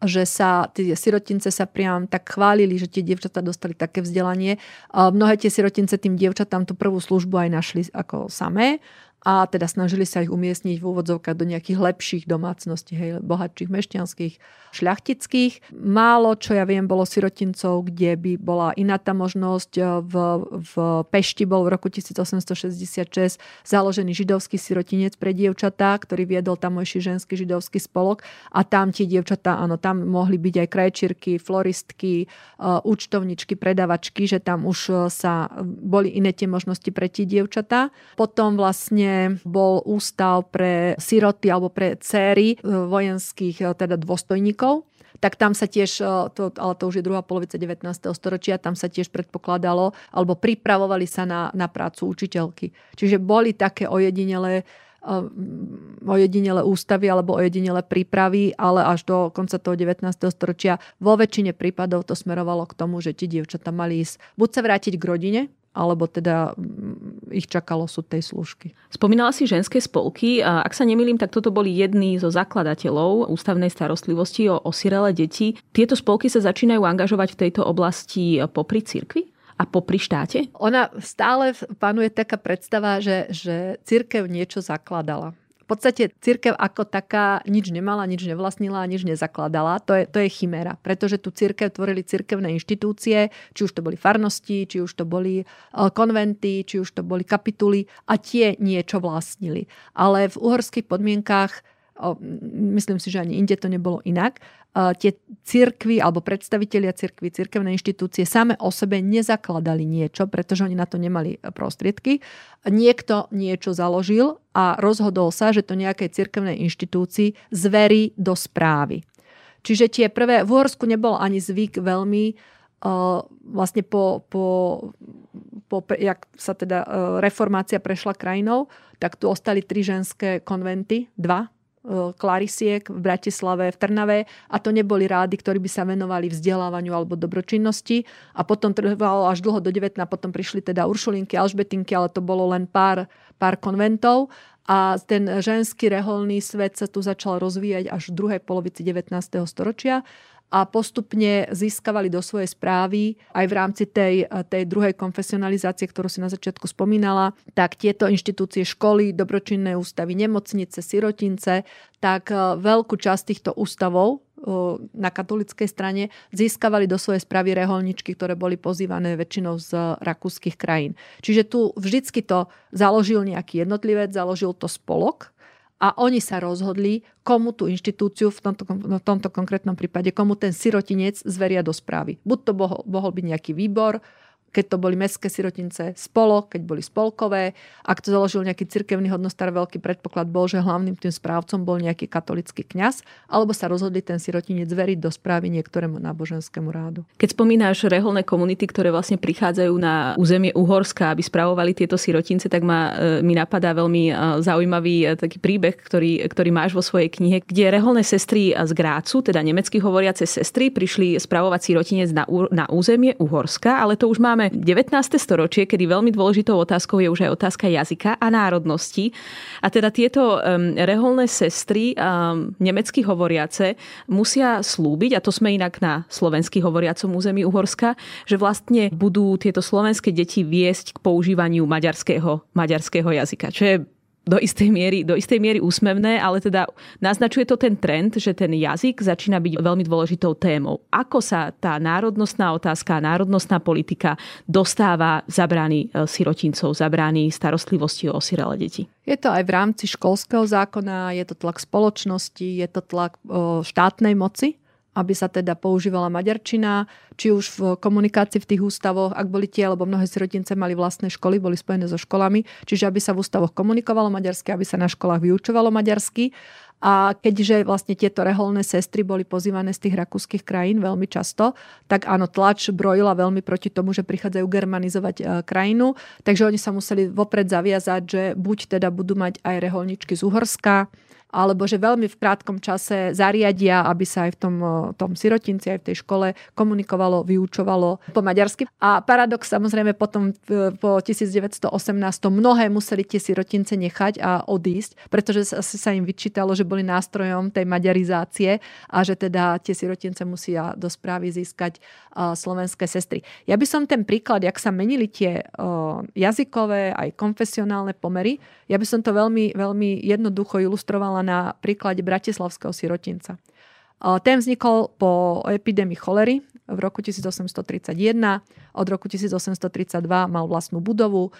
Speaker 4: že sa tie sirotince sa priam tak chválili, že tie dievčatá dostali také vzdelanie. Mnohé tie sirotince tým dievčatám tú prvú službu aj našli ako samé a teda snažili sa ich umiestniť v úvodzovkách do nejakých lepších domácností, hej, bohatších mešťanských, šľachtických. Málo, čo ja viem, bolo sirotincov, kde by bola iná tá možnosť. V, v Pešti bol v roku 1866 založený židovský sirotinec pre dievčatá, ktorý viedol tamojší ženský židovský spolok a tam tie dievčatá, áno, tam mohli byť aj krajčírky, floristky, e, účtovničky, predavačky, že tam už e, sa boli iné tie možnosti pre tie dievčatá. Potom vlastne bol ústav pre siroty alebo pre céry e, vojenských e, teda dôstojníkov tak tam sa tiež, e, to, ale to už je druhá polovica 19. storočia, tam sa tiež predpokladalo, alebo pripravovali sa na, na prácu učiteľky. Čiže boli také ojedinelé ojedinele ústavy alebo ojedinele prípravy, ale až do konca toho 19. storočia vo väčšine prípadov to smerovalo k tomu, že ti dievčatá mali ísť buď sa vrátiť k rodine, alebo teda ich čakalo súd tej služky.
Speaker 2: Spomínala si ženské spolky. A ak sa nemýlim, tak toto boli jedni zo zakladateľov ústavnej starostlivosti o osirele deti. Tieto spolky sa začínajú angažovať v tejto oblasti popri cirkvi? a popri štáte?
Speaker 4: Ona stále panuje taká predstava, že, že církev niečo zakladala podstate církev ako taká nič nemala, nič nevlastnila, nič nezakladala. To je, to je chiméra, pretože tu církev tvorili církevné inštitúcie, či už to boli farnosti, či už to boli e, konventy, či už to boli kapituly a tie niečo vlastnili. Ale v uhorských podmienkách myslím si, že ani inde to nebolo inak, tie cirkvy alebo predstavitelia cirkvy, cirkevné inštitúcie same o sebe nezakladali niečo, pretože oni na to nemali prostriedky. Niekto niečo založil a rozhodol sa, že to nejakej cirkevnej inštitúcii zverí do správy. Čiže tie prvé, v Uhorsku nebol ani zvyk veľmi uh, vlastne po, po, po, jak sa teda reformácia prešla krajinou, tak tu ostali tri ženské konventy, dva Klarisiek v Bratislave, v Trnave a to neboli rády, ktorí by sa venovali vzdelávaniu alebo dobročinnosti a potom trvalo až dlho do 19, potom prišli teda Uršulinky, Alžbetinky, ale to bolo len pár, pár konventov a ten ženský reholný svet sa tu začal rozvíjať až v druhej polovici 19. storočia a postupne získavali do svojej správy aj v rámci tej, tej druhej konfesionalizácie, ktorú si na začiatku spomínala, tak tieto inštitúcie školy, dobročinné ústavy, nemocnice, sirotince, tak e, veľkú časť týchto ústavov e, na katolickej strane získavali do svojej správy reholničky, ktoré boli pozývané väčšinou z rakúskych krajín. Čiže tu vždycky to založil nejaký jednotlivec, založil to spolok, a oni sa rozhodli, komu tú inštitúciu, v tomto, v tomto konkrétnom prípade, komu ten sirotinec zveria do správy. Buď to mohol, mohol byť nejaký výbor, keď to boli mestské sirotince spolo, keď boli spolkové. Ak to založil nejaký cirkevný hodnostar, veľký predpoklad bol, že hlavným tým správcom bol nejaký katolický kňaz, alebo sa rozhodli ten sirotinec zveriť do správy niektorému náboženskému rádu.
Speaker 2: Keď spomínaš reholné komunity, ktoré vlastne prichádzajú na územie Uhorska, aby spravovali tieto sirotince, tak ma, e, mi napadá veľmi e, zaujímavý e, taký príbeh, ktorý, ktorý máš vo svojej knihe, kde reholné sestry z Grácu, teda nemecky hovoriace sestry, prišli spravovať sirotinec na, na územie Uhorska, ale to už máme máme 19. storočie, kedy veľmi dôležitou otázkou je už aj otázka jazyka a národnosti. A teda tieto um, reholné sestry, um, nemecky hovoriace, musia slúbiť, a to sme inak na slovensky hovoriacom území Uhorska, že vlastne budú tieto slovenské deti viesť k používaniu maďarského, maďarského jazyka, čo je do istej miery, do istej miery úsmevné, ale teda naznačuje to ten trend, že ten jazyk začína byť veľmi dôležitou témou. Ako sa tá národnostná otázka, národnostná politika dostáva za brány e, sirotincov, za brány starostlivosti o osirele deti?
Speaker 4: Je to aj v rámci školského zákona, je to tlak spoločnosti, je to tlak štátnej moci, aby sa teda používala maďarčina, či už v komunikácii v tých ústavoch, ak boli tie, lebo mnohé sirotince mali vlastné školy, boli spojené so školami, čiže aby sa v ústavoch komunikovalo maďarsky, aby sa na školách vyučovalo maďarsky. A keďže vlastne tieto reholné sestry boli pozývané z tých rakúskych krajín veľmi často, tak áno, tlač brojila veľmi proti tomu, že prichádzajú germanizovať e, krajinu. Takže oni sa museli vopred zaviazať, že buď teda budú mať aj reholničky z Uhorska, alebo že veľmi v krátkom čase zariadia, aby sa aj v tom, tom sirotinci, aj v tej škole komunikovalo, vyučovalo po maďarsky. A paradox samozrejme potom po 1918 mnohé museli tie sirotince nechať a odísť, pretože sa im vyčítalo, že boli nástrojom tej maďarizácie a že teda tie sirotince musia do správy získať slovenské sestry. Ja by som ten príklad, jak sa menili tie jazykové aj konfesionálne pomery, ja by som to veľmi, veľmi jednoducho ilustrovala na príklade bratislavského sirotinca. Ten vznikol po epidémii cholery v roku 1831. Od roku 1832 mal vlastnú budovu.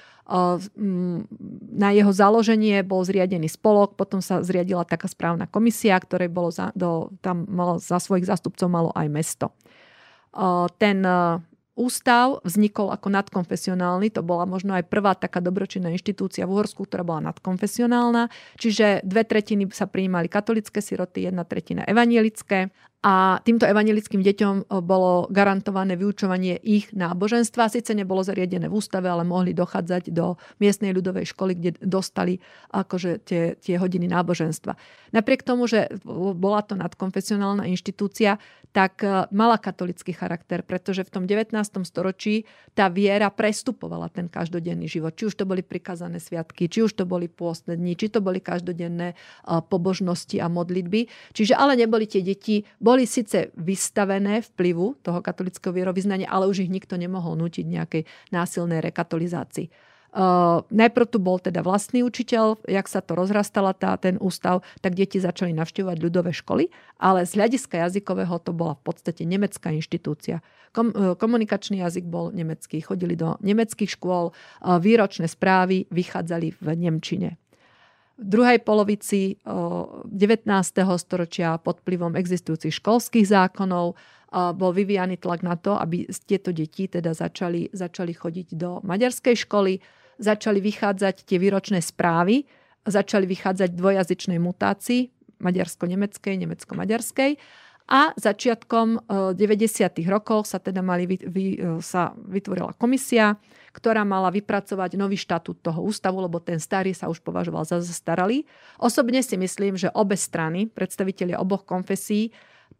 Speaker 4: Na jeho založenie bol zriadený spolok, potom sa zriadila taká správna komisia, ktorej bolo za, do, tam malo, za svojich zástupcov malo aj mesto. Ten ústav vznikol ako nadkonfesionálny, to bola možno aj prvá taká dobročinná inštitúcia v Uhorsku, ktorá bola nadkonfesionálna, čiže dve tretiny sa prijímali katolické siroty, jedna tretina evanielické a týmto evangelickým deťom e, bolo garantované vyučovanie ich náboženstva. Sice nebolo zariadené v ústave, ale mohli dochádzať do miestnej ľudovej školy, kde dostali akože tie, tie hodiny náboženstva. Napriek tomu, že bola to nadkonfesionálna inštitúcia, tak e, mala katolický charakter, pretože v tom 19. storočí tá viera prestupovala ten každodenný život. Či už to boli prikazané sviatky, či už to boli pôstne dni, či to boli každodenné e, pobožnosti a modlitby. Čiže ale neboli tie deti boli síce vystavené vplyvu toho katolického vierovýznania, ale už ich nikto nemohol nutiť nejakej násilnej rekatolizácii. Uh, najprv tu bol teda vlastný učiteľ, jak sa to rozrastala tá, ten ústav, tak deti začali navštevovať ľudové školy, ale z hľadiska jazykového to bola v podstate nemecká inštitúcia. Kom, uh, komunikačný jazyk bol nemecký, chodili do nemeckých škôl, uh, výročné správy vychádzali v Nemčine. V druhej polovici 19. storočia pod vplyvom existujúcich školských zákonov bol vyvíjaný tlak na to, aby tieto deti teda začali, začali chodiť do maďarskej školy, začali vychádzať tie výročné správy, začali vychádzať dvojazyčnej mutácii, maďarsko-nemeckej, nemecko-maďarskej. A začiatkom 90. E, rokov sa teda mali, vy, e, sa vytvorila komisia, ktorá mala vypracovať nový štatút toho ústavu, lebo ten starý sa už považoval za zastaralý. Osobne si myslím, že obe strany, predstavitelia oboch konfesí,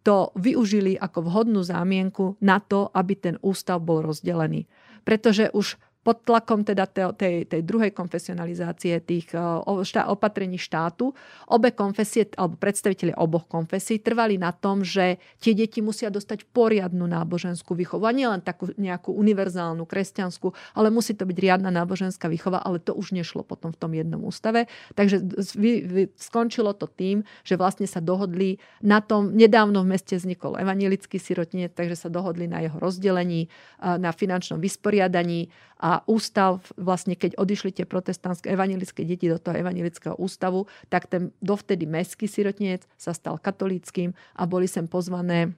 Speaker 4: to využili ako vhodnú zámienku na to, aby ten ústav bol rozdelený. Pretože už pod tlakom teda tej, tej druhej konfesionalizácie tých e, opatrení štátu. Obe konfesie, alebo predstaviteľe oboch konfesí trvali na tom, že tie deti musia dostať poriadnu náboženskú výchovu. A nie len takú nejakú univerzálnu, kresťanskú, ale musí to byť riadna náboženská výchova, ale to už nešlo potom v tom jednom ústave. Takže skončilo to tým, že vlastne sa dohodli na tom, nedávno v meste vznikol evangelický sirotniec, takže sa dohodli na jeho rozdelení, na finančnom vysporiadaní a ústav, vlastne keď odišli tie protestantské evangelické deti do toho evangelického ústavu, tak ten dovtedy mestský sirotniec sa stal katolíckým a boli sem pozvané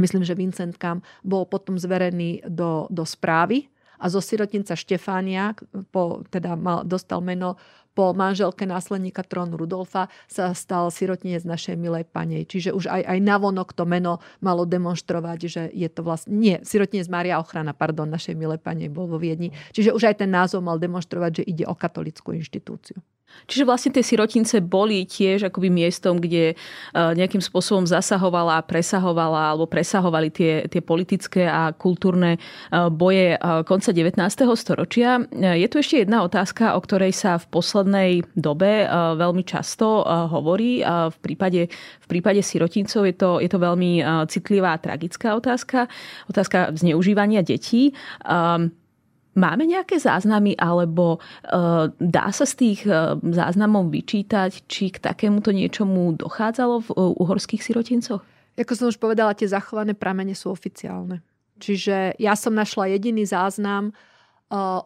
Speaker 4: Myslím, že Vincent Kam bol potom zverený do, do správy a zo sirotnica Štefánia, po, teda mal, dostal meno po manželke následníka trónu Rudolfa sa stal sirotnec našej milej panej. Čiže už aj, aj navonok to meno malo demonstrovať, že je to vlastne... Nie, sirotnec Mária Ochrana, pardon, našej milej panej bol vo Viedni. Čiže už aj ten názov mal demonstrovať, že ide o katolickú inštitúciu.
Speaker 2: Čiže vlastne tie sirotince boli tiež akoby miestom, kde e, nejakým spôsobom zasahovala, presahovala alebo presahovali tie, tie politické a kultúrne e, boje e, konca 19. storočia. Je tu ešte jedna otázka, o ktorej sa v poslednej dobe veľmi často hovorí. V prípade, v prípade sirotincov je to, je to veľmi citlivá a tragická otázka. Otázka zneužívania detí. Máme nejaké záznamy, alebo uh, dá sa z tých uh, záznamov vyčítať, či k takémuto niečomu dochádzalo v uh, uhorských sirotincoch?
Speaker 4: Ako som už povedala, tie zachované pramene sú oficiálne. Čiže ja som našla jediný záznam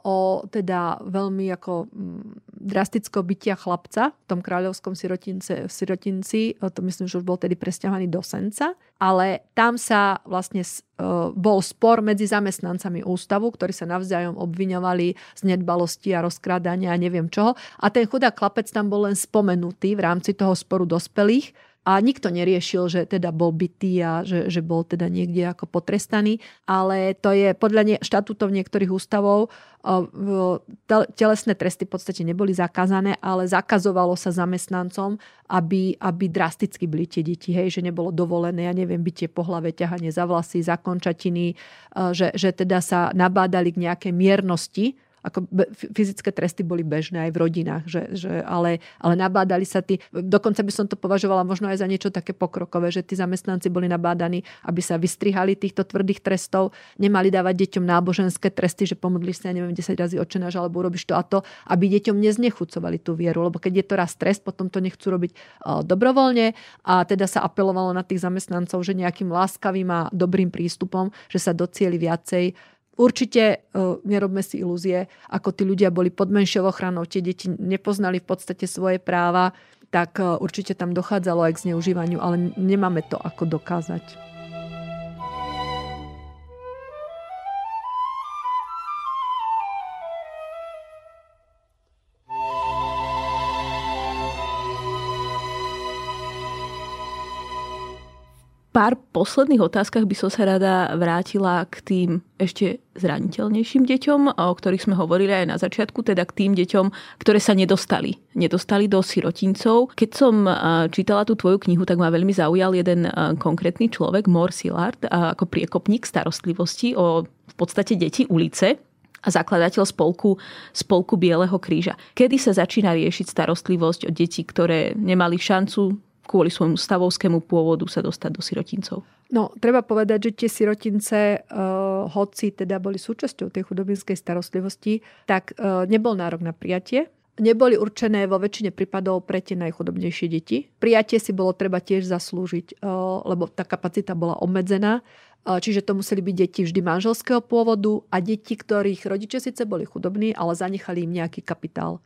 Speaker 4: o teda veľmi ako mm, drastického bytia chlapca v tom kráľovskom sirotince, sirotinci. To myslím, že už bol tedy presťahovaný do Senca. Ale tam sa vlastne bol spor medzi zamestnancami ústavu, ktorí sa navzájom obviňovali z nedbalosti a rozkrádania a neviem čoho. A ten chudák chlapec tam bol len spomenutý v rámci toho sporu dospelých a nikto neriešil, že teda bol bytý a že, že bol teda niekde ako potrestaný, ale to je podľa ne, štatútov niektorých ústavov telesné tresty v podstate neboli zakázané, ale zakazovalo sa zamestnancom, aby, aby drasticky byli tie deti, hej, že nebolo dovolené, ja neviem, bytie po hlave, ťahanie za vlasy, za končatiny, že, že teda sa nabádali k nejakej miernosti, ako fyzické tresty boli bežné aj v rodinách, že, že, ale, ale nabádali sa tí, dokonca by som to považovala možno aj za niečo také pokrokové, že tí zamestnanci boli nabádaní, aby sa vystrihali týchto tvrdých trestov, nemali dávať deťom náboženské tresty, že pomodlíš sa, ja neviem, 10 razy očenáš, alebo robíš to a to, aby deťom neznechucovali tú vieru, lebo keď je to raz trest, potom to nechcú robiť dobrovoľne. A teda sa apelovalo na tých zamestnancov, že nejakým láskavým a dobrým prístupom, že sa docieli viacej Určite uh, nerobme si ilúzie, ako tí ľudia boli pod menšou ochranou, tie deti nepoznali v podstate svoje práva, tak uh, určite tam dochádzalo aj k zneužívaniu, ale nemáme to ako dokázať.
Speaker 2: Pár posledných otázkach by som sa rada vrátila k tým ešte zraniteľnejším deťom, o ktorých sme hovorili aj na začiatku, teda k tým deťom, ktoré sa nedostali. Nedostali do sirotincov. Keď som čítala tú tvoju knihu, tak ma veľmi zaujal jeden konkrétny človek, Mor Silard, ako priekopník starostlivosti o v podstate deti ulice, a zakladateľ spolku, spolku Bieleho kríža. Kedy sa začína riešiť starostlivosť o deti, ktoré nemali šancu kvôli svojmu stavovskému pôvodu sa dostať do sirotincov?
Speaker 4: No, treba povedať, že tie sirotince, uh, hoci teda boli súčasťou tej chudobinskej starostlivosti, tak uh, nebol nárok na prijatie. Neboli určené vo väčšine prípadov pre tie najchudobnejšie deti. Prijatie si bolo treba tiež zaslúžiť, uh, lebo tá kapacita bola obmedzená. Čiže to museli byť deti vždy manželského pôvodu a deti, ktorých rodičia síce boli chudobní, ale zanechali im nejaký kapitál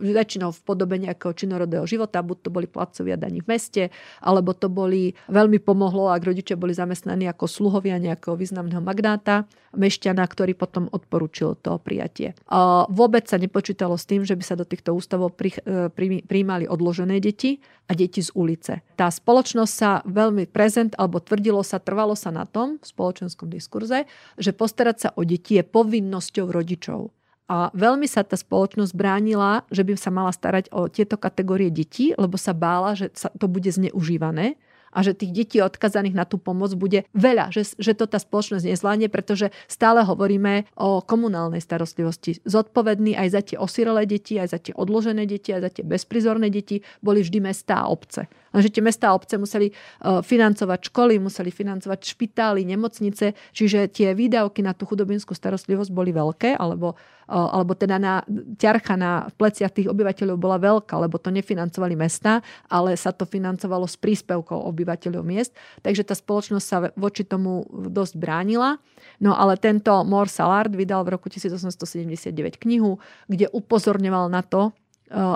Speaker 4: väčšinou v podobe nejakého činorodého života, buď to boli placovia daní v meste, alebo to boli, veľmi pomohlo, ak rodičia boli zamestnaní ako sluhovia nejakého významného magnáta, mešťana, ktorý potom odporučil to prijatie. Vôbec sa nepočítalo s tým, že by sa do týchto ústavov e, pri, prijímali odložené deti a deti z ulice. Tá spoločnosť sa veľmi prezent, alebo tvrdilo sa, trvalo sa na tom v spoločenskom diskurze, že postarať sa o deti je povinnosťou rodičov. A veľmi sa tá spoločnosť bránila, že by sa mala starať o tieto kategórie detí, lebo sa bála, že sa to bude zneužívané a že tých detí odkazaných na tú pomoc bude veľa, že, že to tá spoločnosť nezvládne, pretože stále hovoríme o komunálnej starostlivosti. Zodpovední aj za tie osirelé deti, aj za tie odložené deti, aj za tie bezprizorné deti boli vždy mestá a obce. Lenže tie mestá a obce museli e, financovať školy, museli financovať špitály, nemocnice, čiže tie výdavky na tú chudobinskú starostlivosť boli veľké, alebo, alebo teda na ťarcha na pleciach tých obyvateľov bola veľká, lebo to nefinancovali mesta, ale sa to financovalo s príspevkou obyvateľov miest. Takže tá spoločnosť sa voči tomu dosť bránila. No ale tento Mor Salard vydal v roku 1879 knihu, kde upozorňoval na to,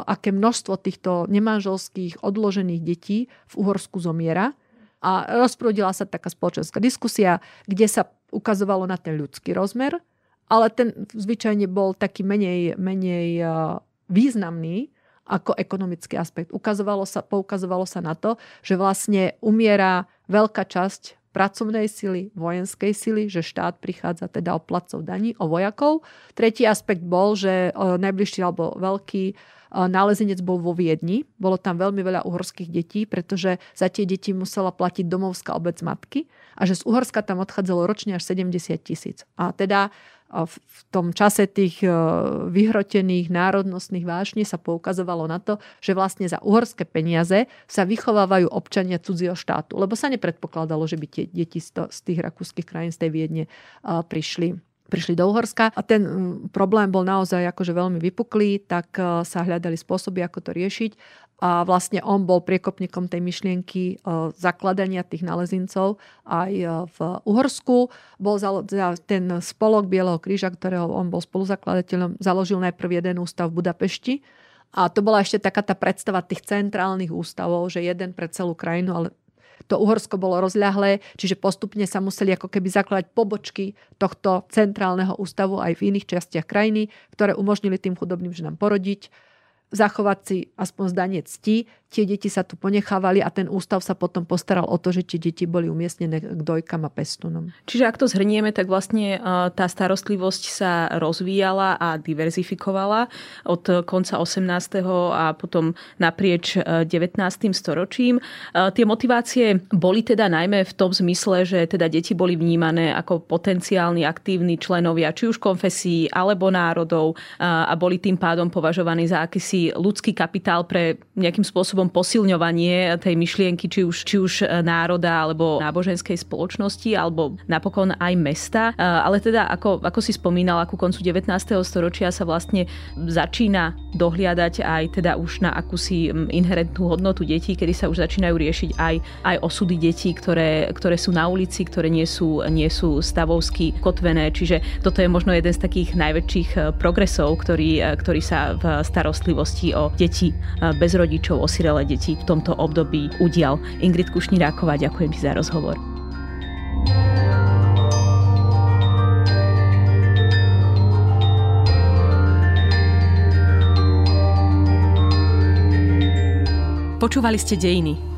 Speaker 4: aké množstvo týchto nemanželských odložených detí v Uhorsku zomiera. A rozprúdila sa taká spoločenská diskusia, kde sa ukazovalo na ten ľudský rozmer, ale ten zvyčajne bol taký menej, menej eh, významný ako ekonomický aspekt. Ukazovalo sa, poukazovalo sa na to, že vlastne umiera veľká časť pracovnej sily, vojenskej sily, že štát prichádza teda o placov daní, o vojakov. Tretí aspekt bol, že eh, najbližší alebo veľký Nálezinec bol vo Viedni. Bolo tam veľmi veľa uhorských detí, pretože za tie deti musela platiť domovská obec matky a že z Uhorska tam odchádzalo ročne až 70 tisíc. A teda v tom čase tých vyhrotených národnostných vášní sa poukazovalo na to, že vlastne za uhorské peniaze sa vychovávajú občania cudzieho štátu. Lebo sa nepredpokladalo, že by tie deti z tých rakúskych krajín z tej Viedne prišli prišli do Uhorska a ten mm, problém bol naozaj akože veľmi vypuklý, tak e, sa hľadali spôsoby, ako to riešiť a vlastne on bol priekopníkom tej myšlienky e, zakladania tých nalezincov aj e, v Uhorsku. Bol ten spolok Bieleho kríža, ktorého on bol spoluzakladateľom, založil najprv jeden ústav v Budapešti, a to bola ešte taká tá predstava tých centrálnych ústavov, že jeden pre celú krajinu, ale to Uhorsko bolo rozľahlé, čiže postupne sa museli ako keby zakladať pobočky tohto centrálneho ústavu aj v iných častiach krajiny, ktoré umožnili tým chudobným ženám porodiť, zachovať si aspoň zdanie cti tie deti sa tu ponechávali a ten ústav sa potom postaral o to, že tie deti boli umiestnené k dojkam a pestunom.
Speaker 2: Čiže ak to zhrnieme, tak vlastne tá starostlivosť sa rozvíjala a diverzifikovala od konca 18. a potom naprieč 19. storočím. Tie motivácie boli teda najmä v tom zmysle, že teda deti boli vnímané ako potenciálni aktívni členovia či už konfesí alebo národov a boli tým pádom považovaní za akýsi ľudský kapitál pre nejakým spôsobom posilňovanie tej myšlienky, či už, či už e, národa alebo náboženskej spoločnosti, alebo napokon aj mesta. E, ale teda, ako, ako si spomínala, ku koncu 19. storočia sa vlastne začína dohliadať aj teda už na akúsi inherentnú hodnotu detí, kedy sa už začínajú riešiť aj, aj osudy detí, ktoré, ktoré sú na ulici, ktoré nie sú, nie sú stavovsky kotvené. Čiže toto je možno jeden z takých najväčších e, progresov, ktorý, ktorý sa v starostlivosti o deti bez rodičov, osire zomrelé deti v tomto období udial. Ingrid Kušniráková, ďakujem ti za rozhovor. Počúvali ste Dejiny,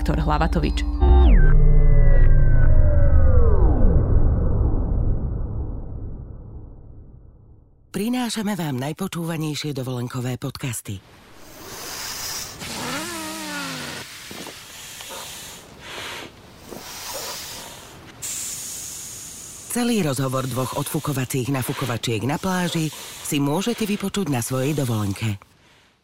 Speaker 2: Viktor Hlavatovič.
Speaker 3: Prinášame vám najpočúvanejšie dovolenkové podcasty. Celý rozhovor dvoch odfukovacích nafukovačiek na pláži si môžete vypočuť na svojej dovolenke.